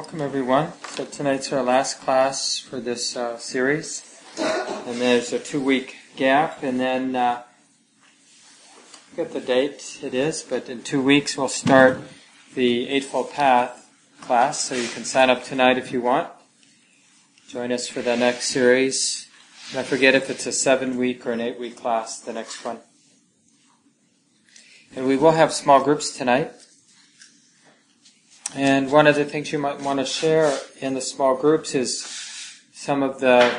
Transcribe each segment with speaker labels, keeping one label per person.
Speaker 1: Welcome, everyone. So tonight's our last class for this uh, series, and there's a two-week gap, and then uh, the date it is, but in two weeks we'll start the Eightfold Path class. So you can sign up tonight if you want. Join us for the next series. And I forget if it's a seven-week or an eight-week class. The next one, and we will have small groups tonight. And one of the things you might want to share in the small groups is some of the,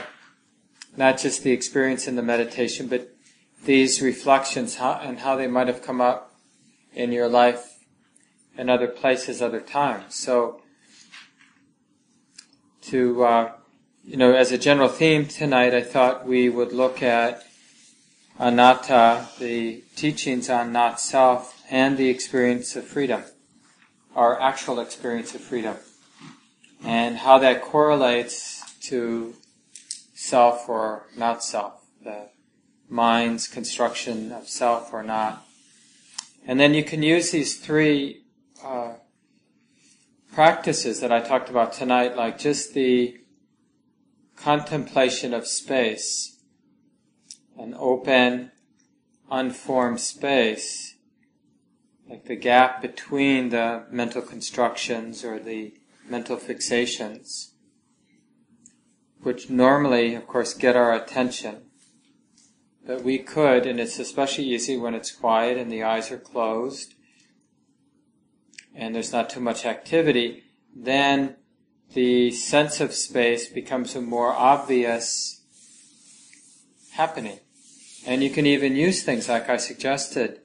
Speaker 1: not just the experience in the meditation, but these reflections how, and how they might have come up in your life in other places, other times. So, to, uh, you know, as a general theme tonight, I thought we would look at anatta, the teachings on not self, and the experience of freedom our actual experience of freedom and how that correlates to self or not self, the mind's construction of self or not. And then you can use these three uh, practices that I talked about tonight, like just the contemplation of space, an open, unformed space, like the gap between the mental constructions or the mental fixations, which normally, of course, get our attention. But we could, and it's especially easy when it's quiet and the eyes are closed and there's not too much activity, then the sense of space becomes a more obvious happening. And you can even use things like I suggested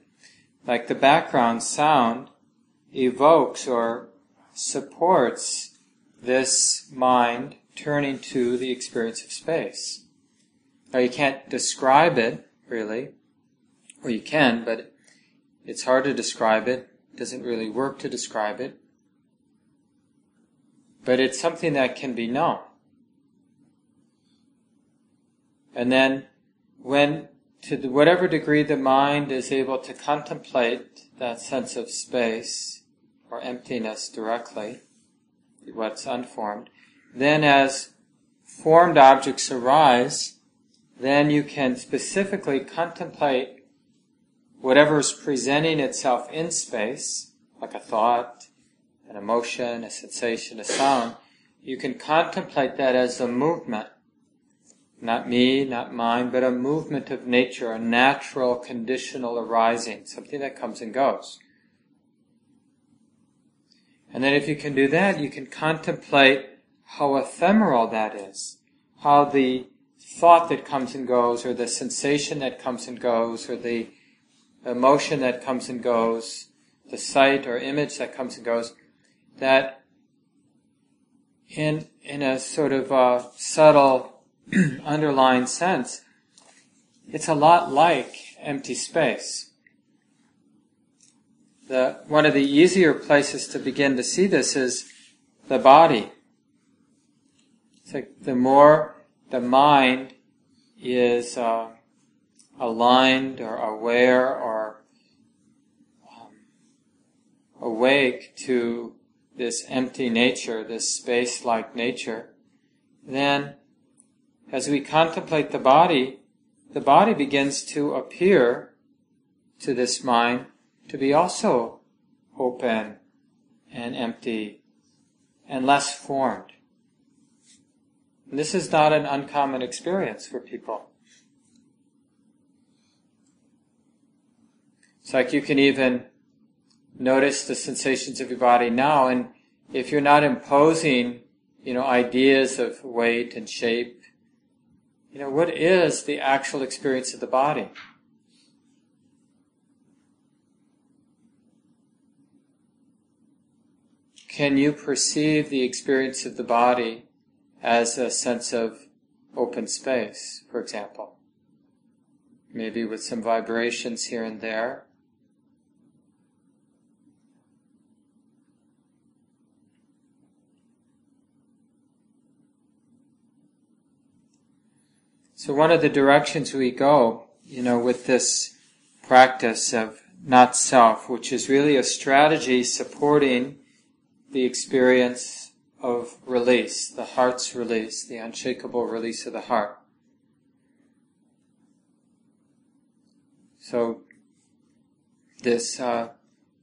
Speaker 1: like the background sound evokes or supports this mind turning to the experience of space. Now you can't describe it really, or you can, but it's hard to describe it. It doesn't really work to describe it. But it's something that can be known. And then when to whatever degree the mind is able to contemplate that sense of space or emptiness directly, what's unformed, then as formed objects arise, then you can specifically contemplate whatever is presenting itself in space, like a thought, an emotion, a sensation, a sound. You can contemplate that as a movement not me, not mine, but a movement of nature, a natural conditional arising, something that comes and goes. And then if you can do that, you can contemplate how ephemeral that is, how the thought that comes and goes, or the sensation that comes and goes, or the emotion that comes and goes, the sight or image that comes and goes, that in, in a sort of uh, subtle underlying sense, it's a lot like empty space. The, one of the easier places to begin to see this is the body. It's like the more the mind is uh, aligned or aware or um, awake to this empty nature, this space-like nature, then as we contemplate the body, the body begins to appear to this mind to be also open and empty and less formed. And this is not an uncommon experience for people. It's like you can even notice the sensations of your body now, and if you're not imposing, you know, ideas of weight and shape you know, what is the actual experience of the body? Can you perceive the experience of the body as a sense of open space, for example? Maybe with some vibrations here and there. So one of the directions we go, you know, with this practice of not self, which is really a strategy supporting the experience of release, the heart's release, the unshakable release of the heart. So, this uh,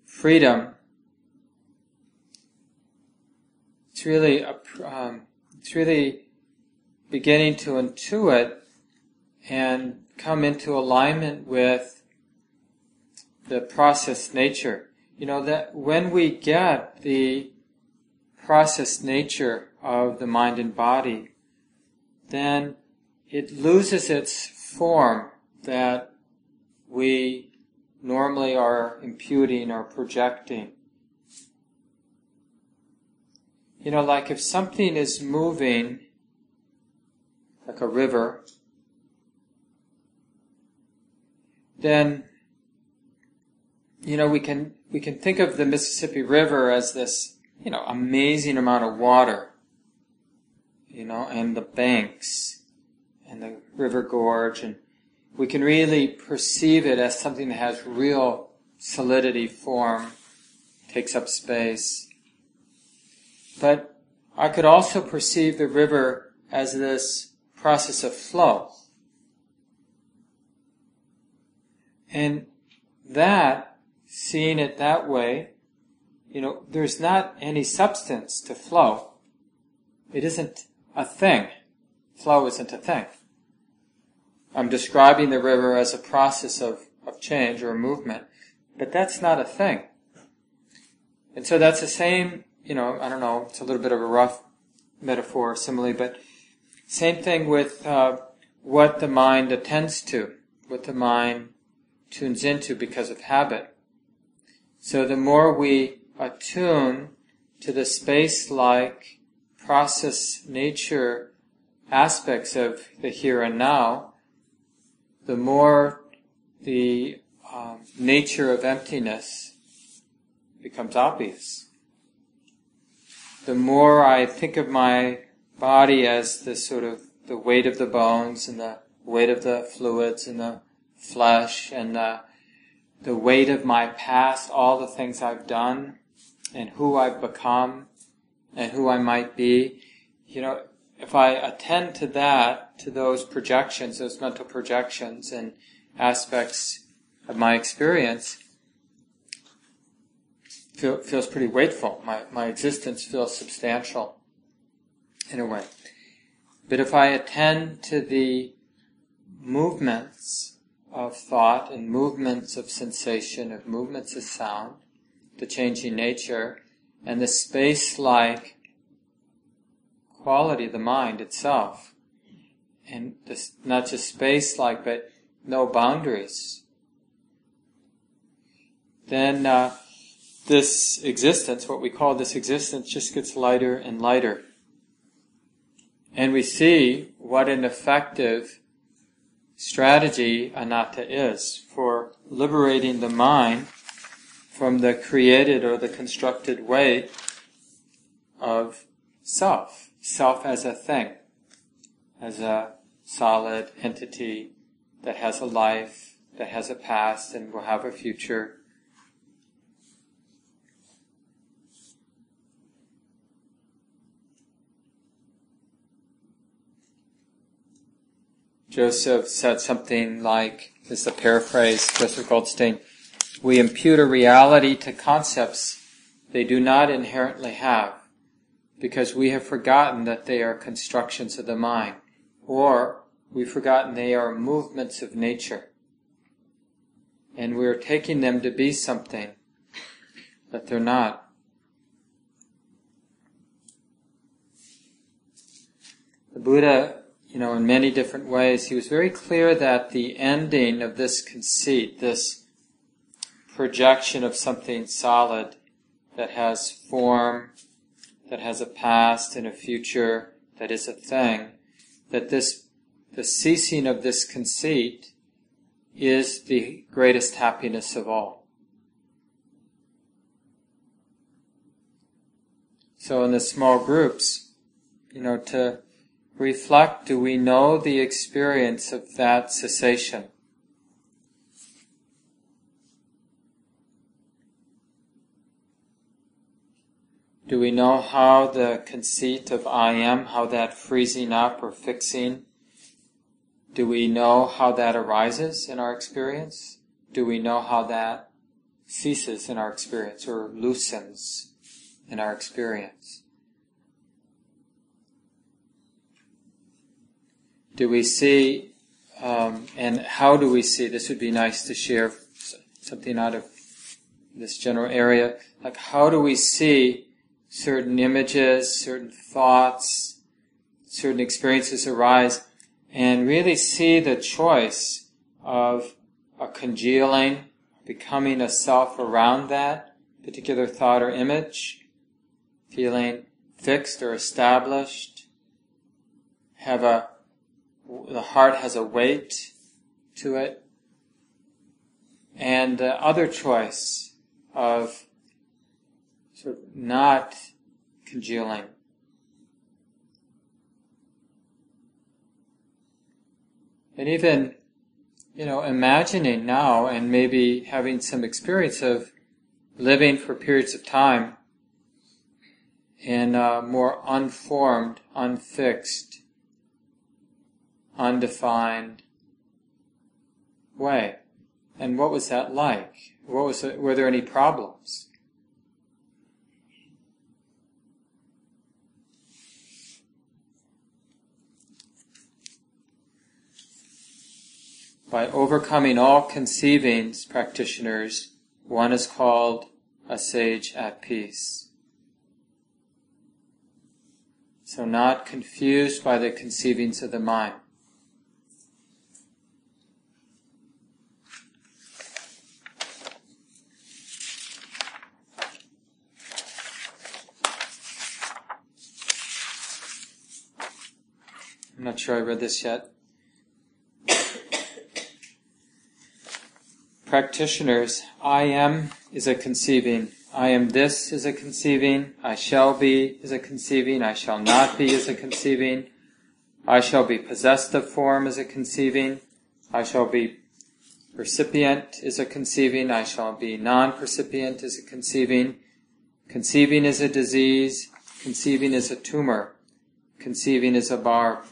Speaker 1: freedom, it's really, a, um, it's really beginning to intuit and come into alignment with the process nature. You know, that when we get the process nature of the mind and body, then it loses its form that we normally are imputing or projecting. You know, like if something is moving, like a river, then you know we can we can think of the Mississippi River as this you know amazing amount of water you know and the banks and the river gorge. And we can really perceive it as something that has real solidity form takes up space. But I could also perceive the river as this process of flow And that, seeing it that way, you know, there's not any substance to flow. It isn't a thing. Flow isn't a thing. I'm describing the river as a process of, of change or movement, but that's not a thing. And so that's the same, you know, I don't know, it's a little bit of a rough metaphor, simile, but same thing with uh, what the mind attends to, what the mind tunes into because of habit. So the more we attune to the space-like process nature aspects of the here and now, the more the um, nature of emptiness becomes obvious. The more I think of my body as the sort of the weight of the bones and the weight of the fluids and the flesh and the, the weight of my past, all the things I've done and who I've become and who I might be. You know, if I attend to that, to those projections, those mental projections and aspects of my experience, feel, feels pretty weightful. My, my existence feels substantial in a way. But if I attend to the movements of thought and movements of sensation, of movements of sound, the changing nature, and the space-like quality of the mind itself. And this, not just space-like, but no boundaries. Then uh, this existence, what we call this existence, just gets lighter and lighter. And we see what an effective strategy anatta is for liberating the mind from the created or the constructed way of self. Self as a thing, as a solid entity that has a life, that has a past and will have a future. Joseph said something like, this is a paraphrase, Joseph Goldstein, we impute a reality to concepts they do not inherently have, because we have forgotten that they are constructions of the mind, or we've forgotten they are movements of nature. And we're taking them to be something that they're not. The Buddha you know, in many different ways, he was very clear that the ending of this conceit, this projection of something solid that has form, that has a past and a future, that is a thing, that this, the ceasing of this conceit is the greatest happiness of all. So in the small groups, you know, to reflect, do we know the experience of that cessation? Do we know how the conceit of I am, how that freezing up or fixing, do we know how that arises in our experience? Do we know how that ceases in our experience or loosens in our experience? Do we see, um, and how do we see? This would be nice to share something out of this general area. Like, how do we see certain images, certain thoughts, certain experiences arise, and really see the choice of a congealing, becoming a self around that particular thought or image, feeling fixed or established, have a, the heart has a weight to it, and the other choice of sort of not congealing. And even, you know, imagining now and maybe having some experience of living for periods of time in a more unformed, unfixed, undefined way. And what was that like? What was were there any problems? By overcoming all conceivings, practitioners, one is called a sage at peace. So not confused by the conceivings of the mind. I'm not sure I read this yet. Practitioners, I am is a conceiving. I am this is a conceiving. I shall be is a conceiving. I shall not be is a conceiving. I shall be possessed of form is a conceiving. I shall be percipient is a conceiving. I shall be non-percipient is a conceiving. Conceiving is a disease. Conceiving is a tumor. Conceiving is a barb.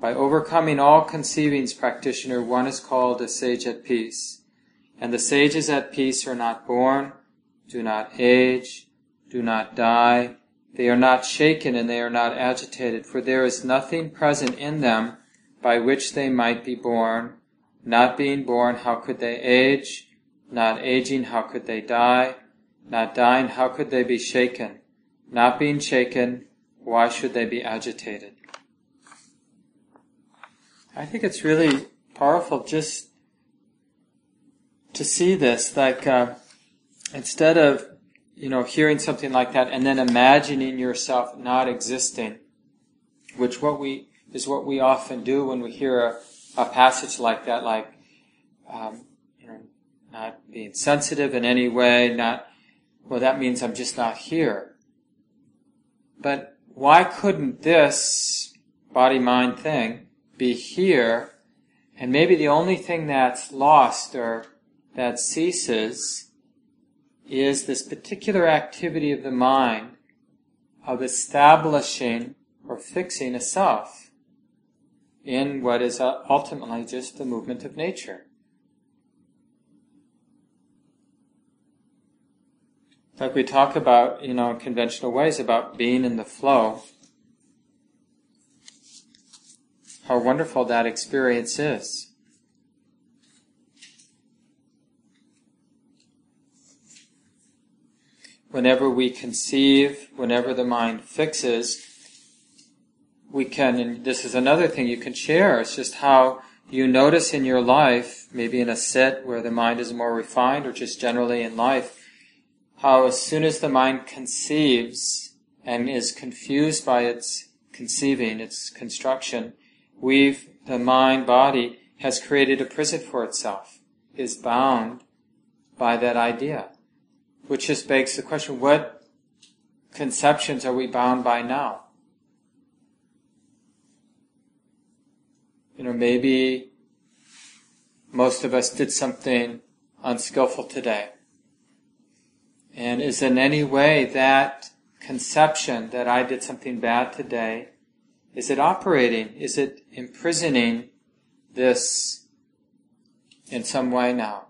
Speaker 1: By overcoming all conceivings, practitioner, one is called a sage at peace. And the sages at peace are not born, do not age, do not die. They are not shaken and they are not agitated, for there is nothing present in them by which they might be born. Not being born, how could they age? Not aging, how could they die? Not dying, how could they be shaken? Not being shaken, why should they be agitated? I think it's really powerful just to see this, like uh, instead of you know hearing something like that and then imagining yourself not existing, which what we is what we often do when we hear a, a passage like that, like um, you know, not being sensitive in any way, not well, that means I'm just not here. But why couldn't this body mind thing be here, and maybe the only thing that's lost or that ceases is this particular activity of the mind of establishing or fixing a self in what is uh, ultimately just the movement of nature. Like we talk about, you know, in conventional ways about being in the flow. How wonderful that experience is. Whenever we conceive, whenever the mind fixes, we can, and this is another thing you can share, it's just how you notice in your life, maybe in a sit where the mind is more refined or just generally in life, how as soon as the mind conceives and is confused by its conceiving, its construction, we've, the mind body, has created a prison for itself, is bound by that idea. Which just begs the question, what conceptions are we bound by now? You know, maybe most of us did something unskillful today. And is in any way that conception that I did something bad today, is it operating? Is it imprisoning this in some way now?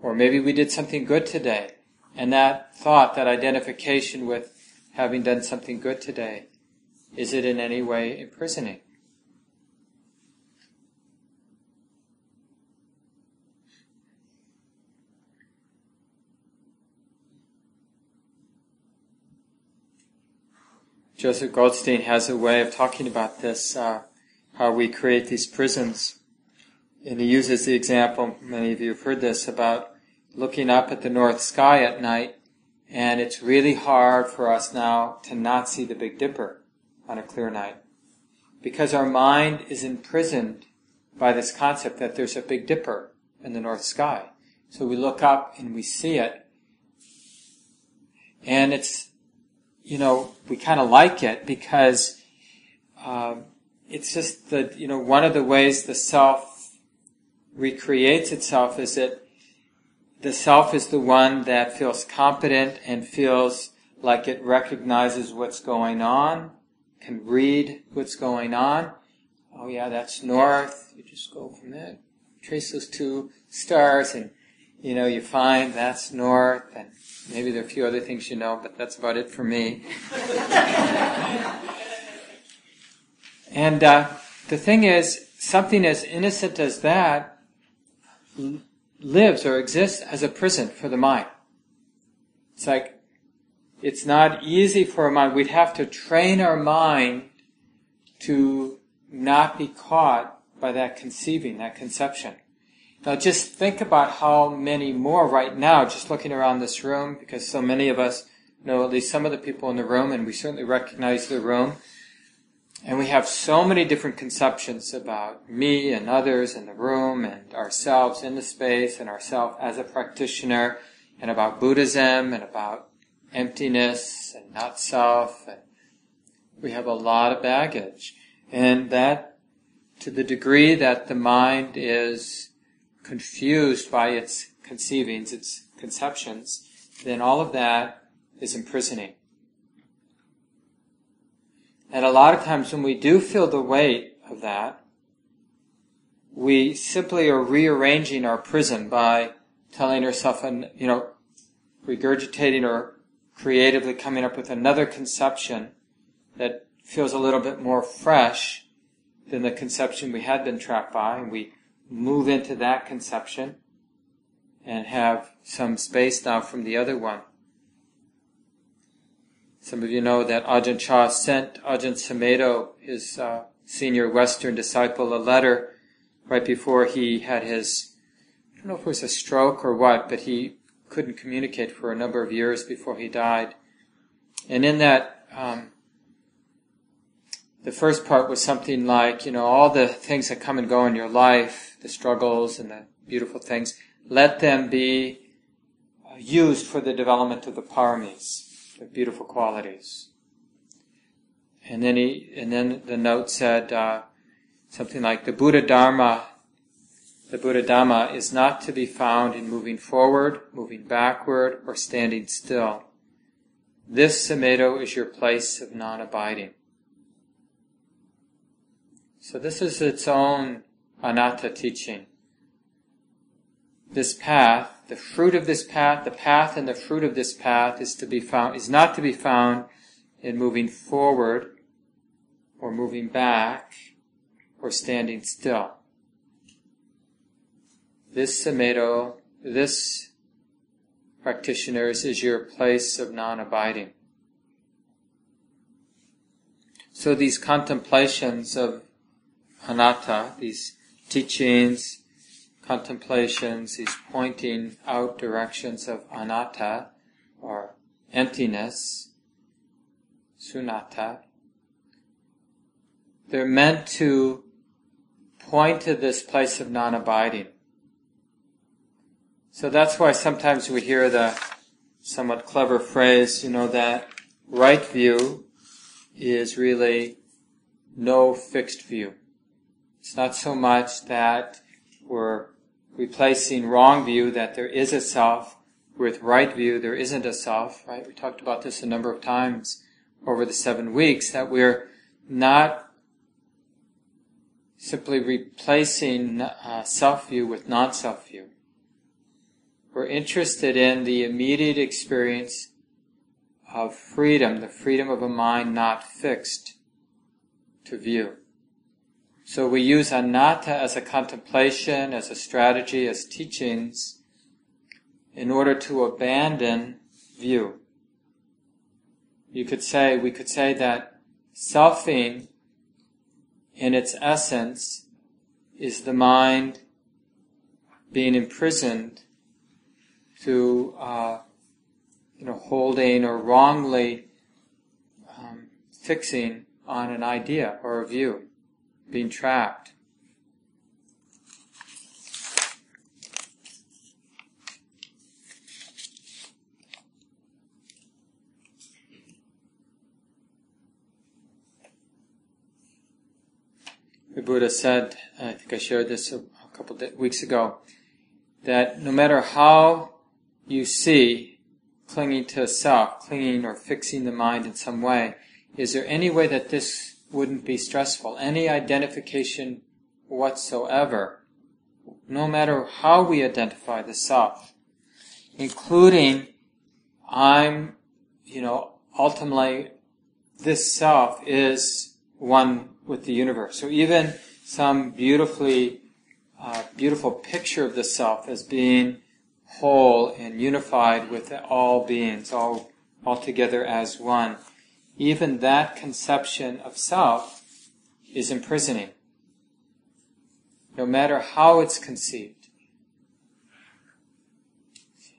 Speaker 1: Or maybe we did something good today, and that thought, that identification with having done something good today, is it in any way imprisoning? Joseph Goldstein has a way of talking about this, uh, how we create these prisons. And he uses the example, many of you have heard this, about looking up at the north sky at night, and it's really hard for us now to not see the Big Dipper on a clear night. Because our mind is imprisoned by this concept that there's a Big Dipper in the north sky. So we look up and we see it. And it's you know, we kind of like it because uh, it's just that, you know, one of the ways the self recreates itself is that the self is the one that feels competent and feels like it recognizes what's going on, can read what's going on. Oh yeah, that's north. You just go from there, trace those two stars and, you know, you find that's north and Maybe there are a few other things you know, but that's about it for me. and uh, the thing is, something as innocent as that lives or exists as a prison for the mind. It's like, it's not easy for a mind. We'd have to train our mind to not be caught by that conceiving, that conception. Now just think about how many more right now, just looking around this room, because so many of us know at least some of the people in the room, and we certainly recognize the room. And we have so many different conceptions about me and others in the room, and ourselves in the space, and ourselves as a practitioner, and about Buddhism, and about emptiness, and not self, and we have a lot of baggage. And that, to the degree that the mind is confused by its conceivings, its conceptions, then all of that is imprisoning. And a lot of times when we do feel the weight of that, we simply are rearranging our prison by telling ourselves, you know, regurgitating or creatively coming up with another conception that feels a little bit more fresh than the conception we had been trapped by, and we move into that conception and have some space now from the other one. Some of you know that Ajahn Chah sent Ajahn Sumedho, his uh, senior Western disciple, a letter right before he had his, I don't know if it was a stroke or what, but he couldn't communicate for a number of years before he died. And in that um, the first part was something like, you know, all the things that come and go in your life, the struggles and the beautiful things, let them be uh, used for the development of the paramis, the beautiful qualities. And then he, and then the note said uh, something like the Buddha Dharma. The Buddha Dhamma is not to be found in moving forward, moving backward, or standing still. This Sumedho is your place of non-abiding. So this is its own anatta teaching. This path, the fruit of this path, the path and the fruit of this path is to be found, is not to be found in moving forward or moving back or standing still. This Sumedho, this practitioners is your place of non-abiding. So these contemplations of anatta, these teachings, contemplations, these pointing out directions of anatta, or emptiness, sunyata, they're meant to point to this place of non-abiding. So that's why sometimes we hear the somewhat clever phrase, you know, that right view is really no fixed view. It's not so much that we're replacing wrong view that there is a self with right view there isn't a self, right? We talked about this a number of times over the seven weeks that we're not simply replacing uh, self view with non self view. We're interested in the immediate experience of freedom, the freedom of a mind not fixed to view. So we use anatta as a contemplation, as a strategy, as teachings in order to abandon view. You could say, we could say that selfing in its essence is the mind being imprisoned to, uh, you know, holding or wrongly um, fixing on an idea or a view, being trapped. The Buddha said, I think I shared this a, couple of weeks ago, that no matter how you see clinging to self, clinging or fixing the mind in some way, is there any way that this wouldn't be stressful? Any identification whatsoever, no matter how we identify the self, including I'm, you know, ultimately this self is one with the universe. So even some beautifully, uh, beautiful picture of the self as being whole and unified with all beings, all, all together as one, even that conception of self is imprisoning. No matter how it's conceived.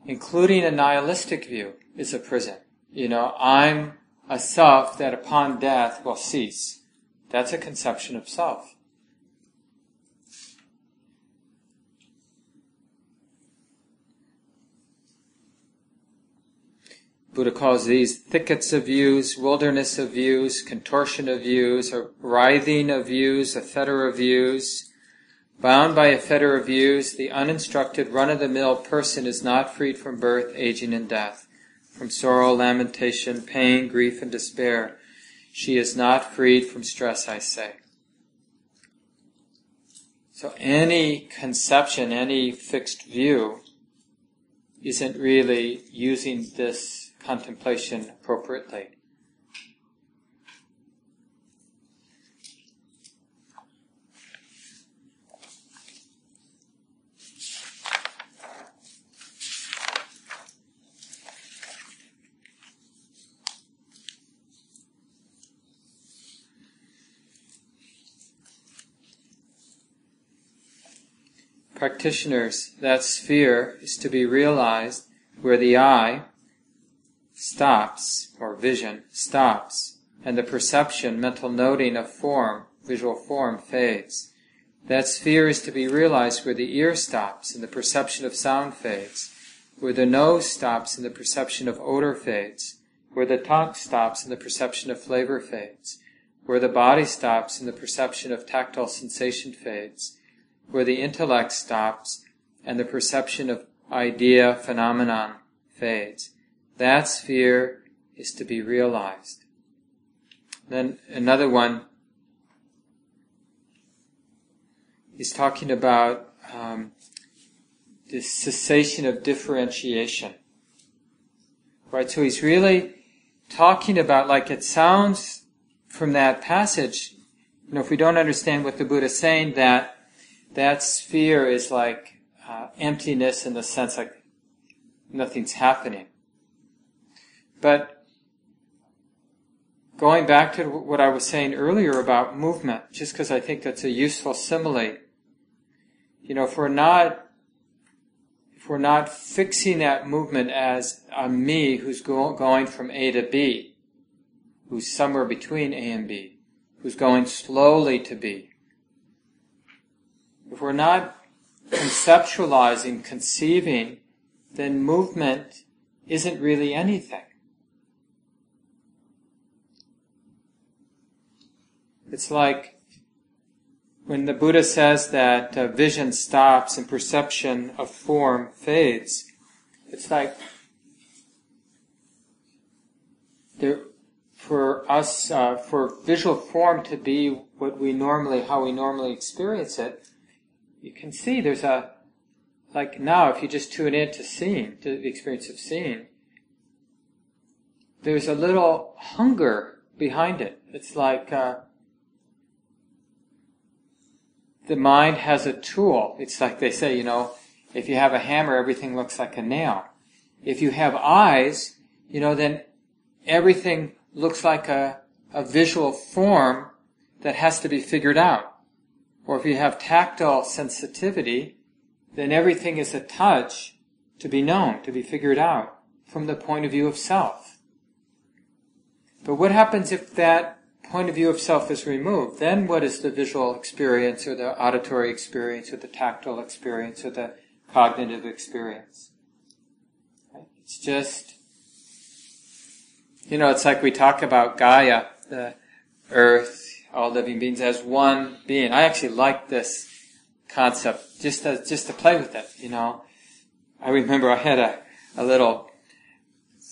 Speaker 1: Including a nihilistic view is a prison. You know, I'm a self that upon death will cease. That's a conception of self. Buddha calls these thickets of views, wilderness of views, contortion of views, a writhing of views, a fetter of views. Bound by a fetter of views, the uninstructed run-of-the-mill person is not freed from birth, aging, and death, from sorrow, lamentation, pain, grief, and despair. She is not freed from stress, I say. So any conception, any fixed view isn't really using this contemplation appropriately. practitioners, that sphere is to be realized where the eye stops, or vision stops, and the perception, mental noting of form, visual form fades. That sphere is to be realized where the ear stops and the perception of sound fades, where the nose stops and the perception of odor fades, where the tongue stops and the perception of flavor fades, where the body stops and the perception of tactile sensation fades, where the intellect stops and the perception of idea phenomenon fades. That sphere is to be realized. Then another one is talking about um, the cessation of differentiation. Right? So he's really talking about, like it sounds from that passage, you know, if we don't understand what the Buddha's saying, that that sphere is like uh, emptiness in the sense like nothing's happening. But going back to what I was saying earlier about movement, just because I think that's a useful simile, you know, if we're not if we're not fixing that movement as a me who's go- going from A to B, who's somewhere between A and B, who's going slowly to B, if we're not conceptualizing, conceiving, then movement isn't really anything. It's like when the Buddha says that uh, vision stops and perception of form fades. It's like there, for us, uh, for visual form to be what we normally, how we normally experience it, you can see there's a, like now, if you just tune in to seeing, to the experience of seeing, there's a little hunger behind it. It's like uh, the mind has a tool. It's like they say, you know, if you have a hammer, everything looks like a nail. If you have eyes, you know, then everything looks like a, a visual form that has to be figured out. Or if you have tactile sensitivity, then everything is a touch to be known, to be figured out from the point of view of self. But what happens if that point of view of self is removed? Then what is the visual experience or the auditory experience or the tactile experience or the cognitive experience? It's just, you know, it's like we talk about Gaia, the earth, all living beings as one being. I actually like this concept just to, just to play with it, you know. I remember I had a, a little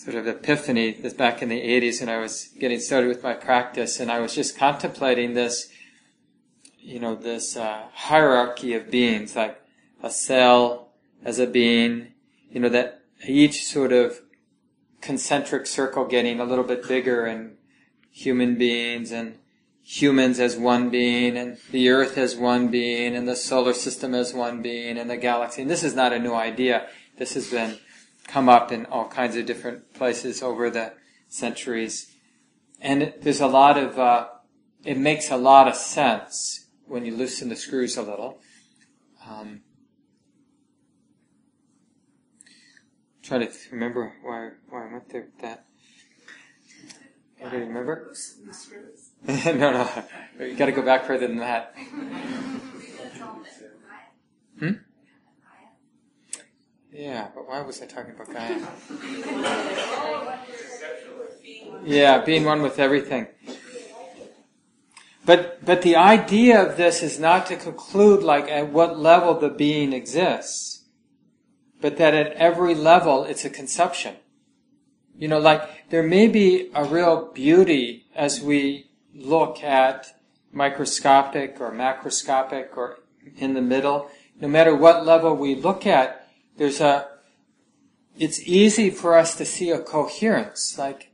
Speaker 1: sort of epiphany this back in the 80s when I was getting started with my practice and I was just contemplating this, you know, this uh, hierarchy of beings, like a cell as a being, you know, that each sort of concentric circle getting a little bit bigger and human beings and humans as one being and the earth as one being and the solar system as one being and the galaxy. And this is not a new idea. This has been come up in all kinds of different places over the centuries. And there's a lot of, uh, it makes a lot of sense when you loosen the screws a little. Um, try to remember why, why I went there with that. Anybody remember? no, no. You gotta go back further than that. Yeah, but why was I talking about Gaia? Yeah, being one with everything. But, but the idea of this is not to conclude like at what level the being exists, but that at every level it's a conception. You know, like there may be a real beauty as we look at microscopic or macroscopic or in the middle. No matter what level we look at, there's a, it's easy for us to see a coherence. Like,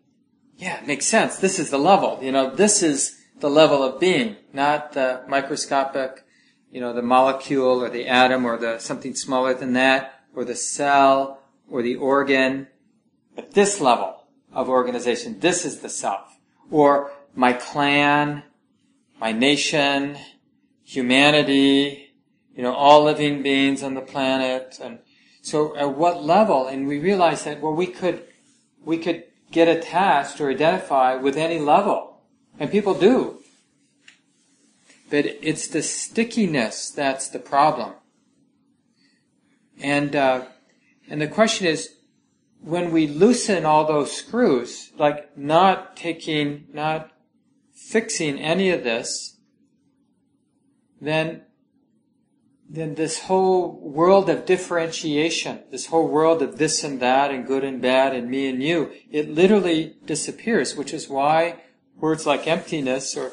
Speaker 1: yeah, it makes sense. This is the level. You know, this is the level of being, not the microscopic, you know, the molecule or the atom or the something smaller than that, or the cell or the organ. But this level of organization, this is the self. Or my clan, my nation, humanity, you know, all living beings on the planet, and so at what level? And we realize that, well, we could, we could get attached or identify with any level. And people do. But it's the stickiness that's the problem. And, uh, and the question is, when we loosen all those screws, like not taking, not fixing any of this, then then this whole world of differentiation, this whole world of this and that and good and bad and me and you, it literally disappears, which is why words like emptiness or,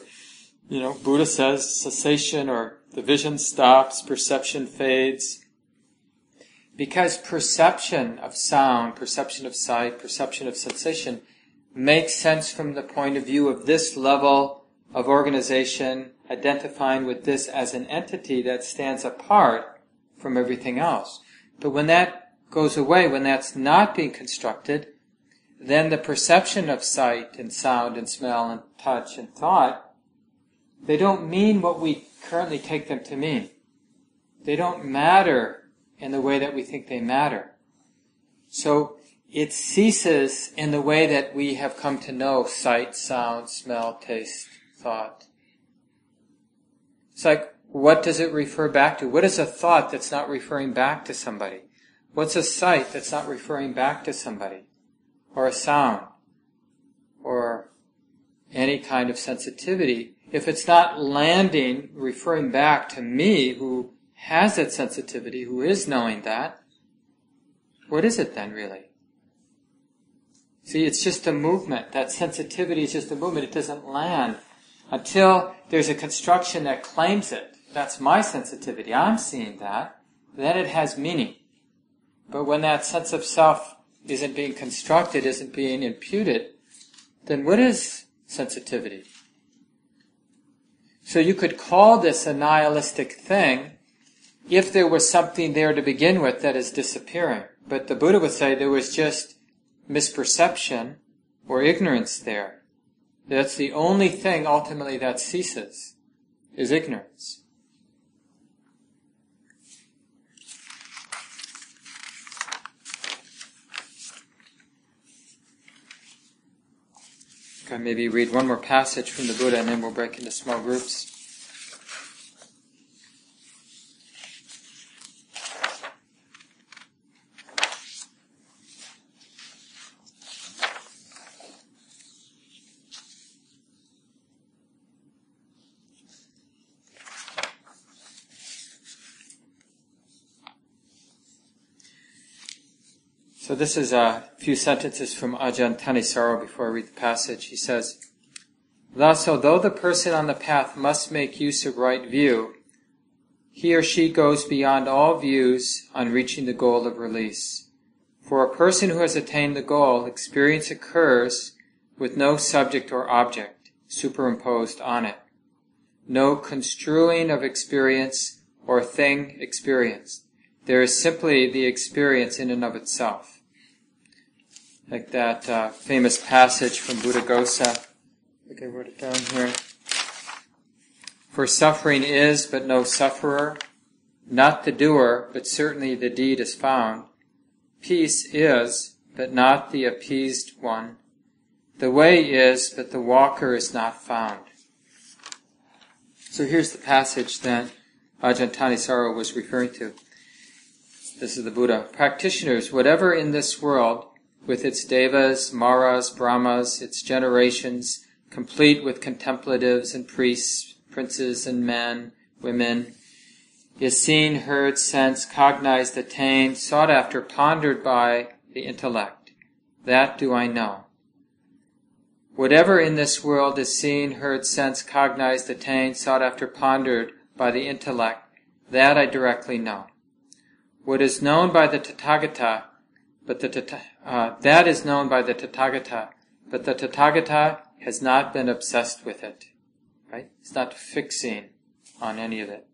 Speaker 1: you know, Buddha says cessation or the vision stops, perception fades. Because perception of sound, perception of sight, perception of sensation makes sense from the point of view of this level of organization identifying with this as an entity that stands apart from everything else. But when that goes away, when that's not being constructed, then the perception of sight and sound and smell and touch and thought, they don't mean what we currently take them to mean. They don't matter in the way that we think they matter. So it ceases in the way that we have come to know sight, sound, smell, taste, thought. It's like, what does it refer back to? What is a thought that's not referring back to somebody? What's a sight that's not referring back to somebody? Or a sound? Or any kind of sensitivity? If it's not landing, referring back to me who has that sensitivity, who is knowing that, what is it then really? See, it's just a movement. That sensitivity is just a movement. It doesn't land until there's a construction that claims it. That's my sensitivity. I'm seeing that. Then it has meaning. But when that sense of self isn't being constructed, isn't being imputed, then what is sensitivity? So you could call this a nihilistic thing if there was something there to begin with that is disappearing. But the Buddha would say there was just misperception or ignorance there. That's the only thing ultimately that ceases, is ignorance. Okay, maybe read one more passage from the Buddha and then we'll break into small groups. This is a few sentences from Ajahn Thanissaro before I read the passage. He says, Thus, although the person on the path must make use of right view, he or she goes beyond all views on reaching the goal of release. For a person who has attained the goal, experience occurs with no subject or object superimposed on it. No construing of experience or thing experienced. There is simply the experience in and of itself like that uh, famous passage from Buddhaghosa. I think I wrote it down here. For suffering is but no sufferer, not the doer, but certainly the deed is found. Peace is, but not the appeased one. The way is, but the walker is not found. So here's the passage that Ajahn Thanissaro was referring to. This is the Buddha. Practitioners, whatever in this world with its devas, maras, brahmas, its generations, complete with contemplatives and priests, princes and men, women, is seen, heard, sensed, cognized, attained, sought after, pondered by the intellect. That do I know. Whatever in this world is seen, heard, sensed, cognized, attained, sought after, pondered by the intellect, that I directly know. What is known by the Tathagata but the uh, that is known by the Tathagata, but the Tathagata has not been obsessed with it. Right? It's not fixing on any of it.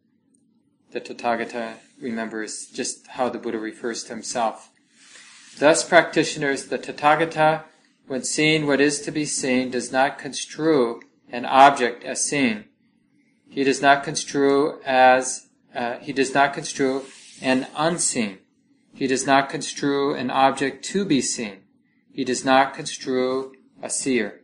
Speaker 1: The Tathagata, remember, is just how the Buddha refers to himself. Thus, practitioners, the Tathagata, when seeing what is to be seen, does not construe an object as seen. He does not construe as uh, he does not construe an unseen. He does not construe an object to be seen. He does not construe a seer.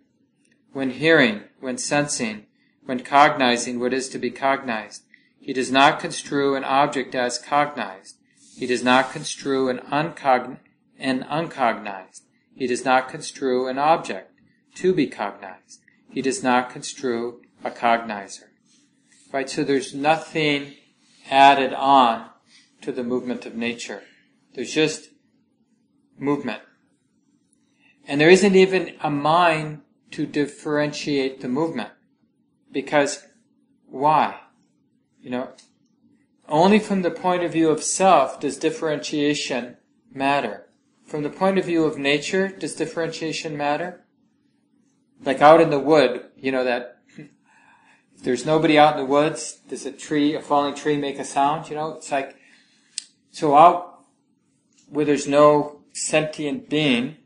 Speaker 1: When hearing, when sensing, when cognizing what is to be cognized, he does not construe an object as cognized. He does not construe an, uncogn- an uncognized. He does not construe an object to be cognized. He does not construe a cognizer. Right? So there's nothing added on to the movement of nature. There's just movement. And there isn't even a mind to differentiate the movement. Because why? You know, only from the point of view of self does differentiation matter. From the point of view of nature, does differentiation matter? Like out in the wood, you know that if there's nobody out in the woods, does a tree, a falling tree make a sound? You know, it's like, so out where there's no sentient being,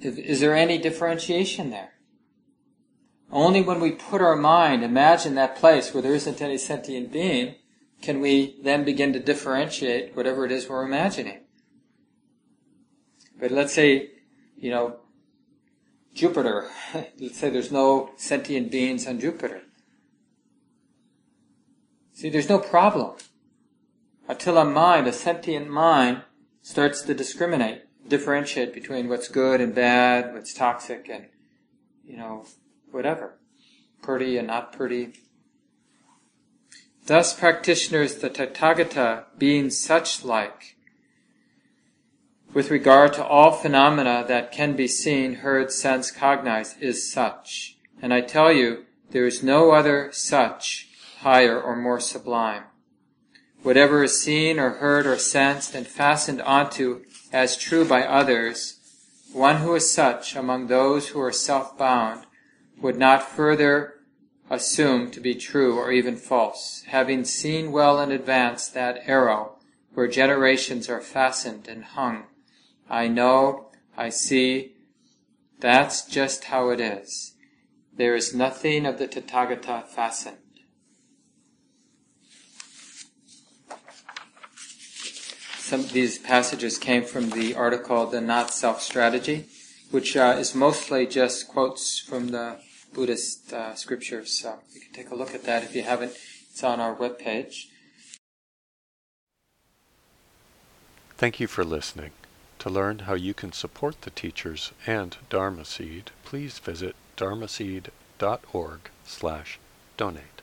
Speaker 1: is there any differentiation there? Only when we put our mind, imagine that place where there isn't any sentient being, can we then begin to differentiate whatever it is we're imagining. But let's say, you know, Jupiter. let's say there's no sentient beings on Jupiter. See, there's no problem. Until a mind, a sentient mind, starts to discriminate, differentiate between what's good and bad, what's toxic and, you know, whatever, pretty and not pretty. Thus practitioners, the Tathagata, being such like, with regard to all phenomena that can be seen, heard, sensed, cognized, is such. And I tell you, there is no other such higher or more sublime. Whatever is seen or heard or sensed and fastened onto as true by others, one who is such among those who are self-bound would not further assume to be true or even false, having seen well in advance that arrow where generations are fastened and hung. I know, I see, that's just how it is. There is nothing of the Tathagata fastened. Some these passages came from the article The Not Self Strategy, which uh, is mostly just quotes from the Buddhist uh, scriptures. So you can take a look at that if you haven't. It's on our webpage.
Speaker 2: Thank you for listening. To learn how you can support the teachers and Dharma Seed, please visit dharmaseed.org slash donate.